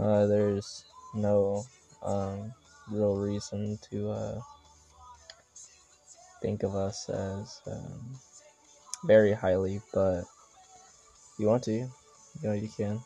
Uh, there's no um, real reason to uh, think of us as um, very highly, but if you want to, you know, you can.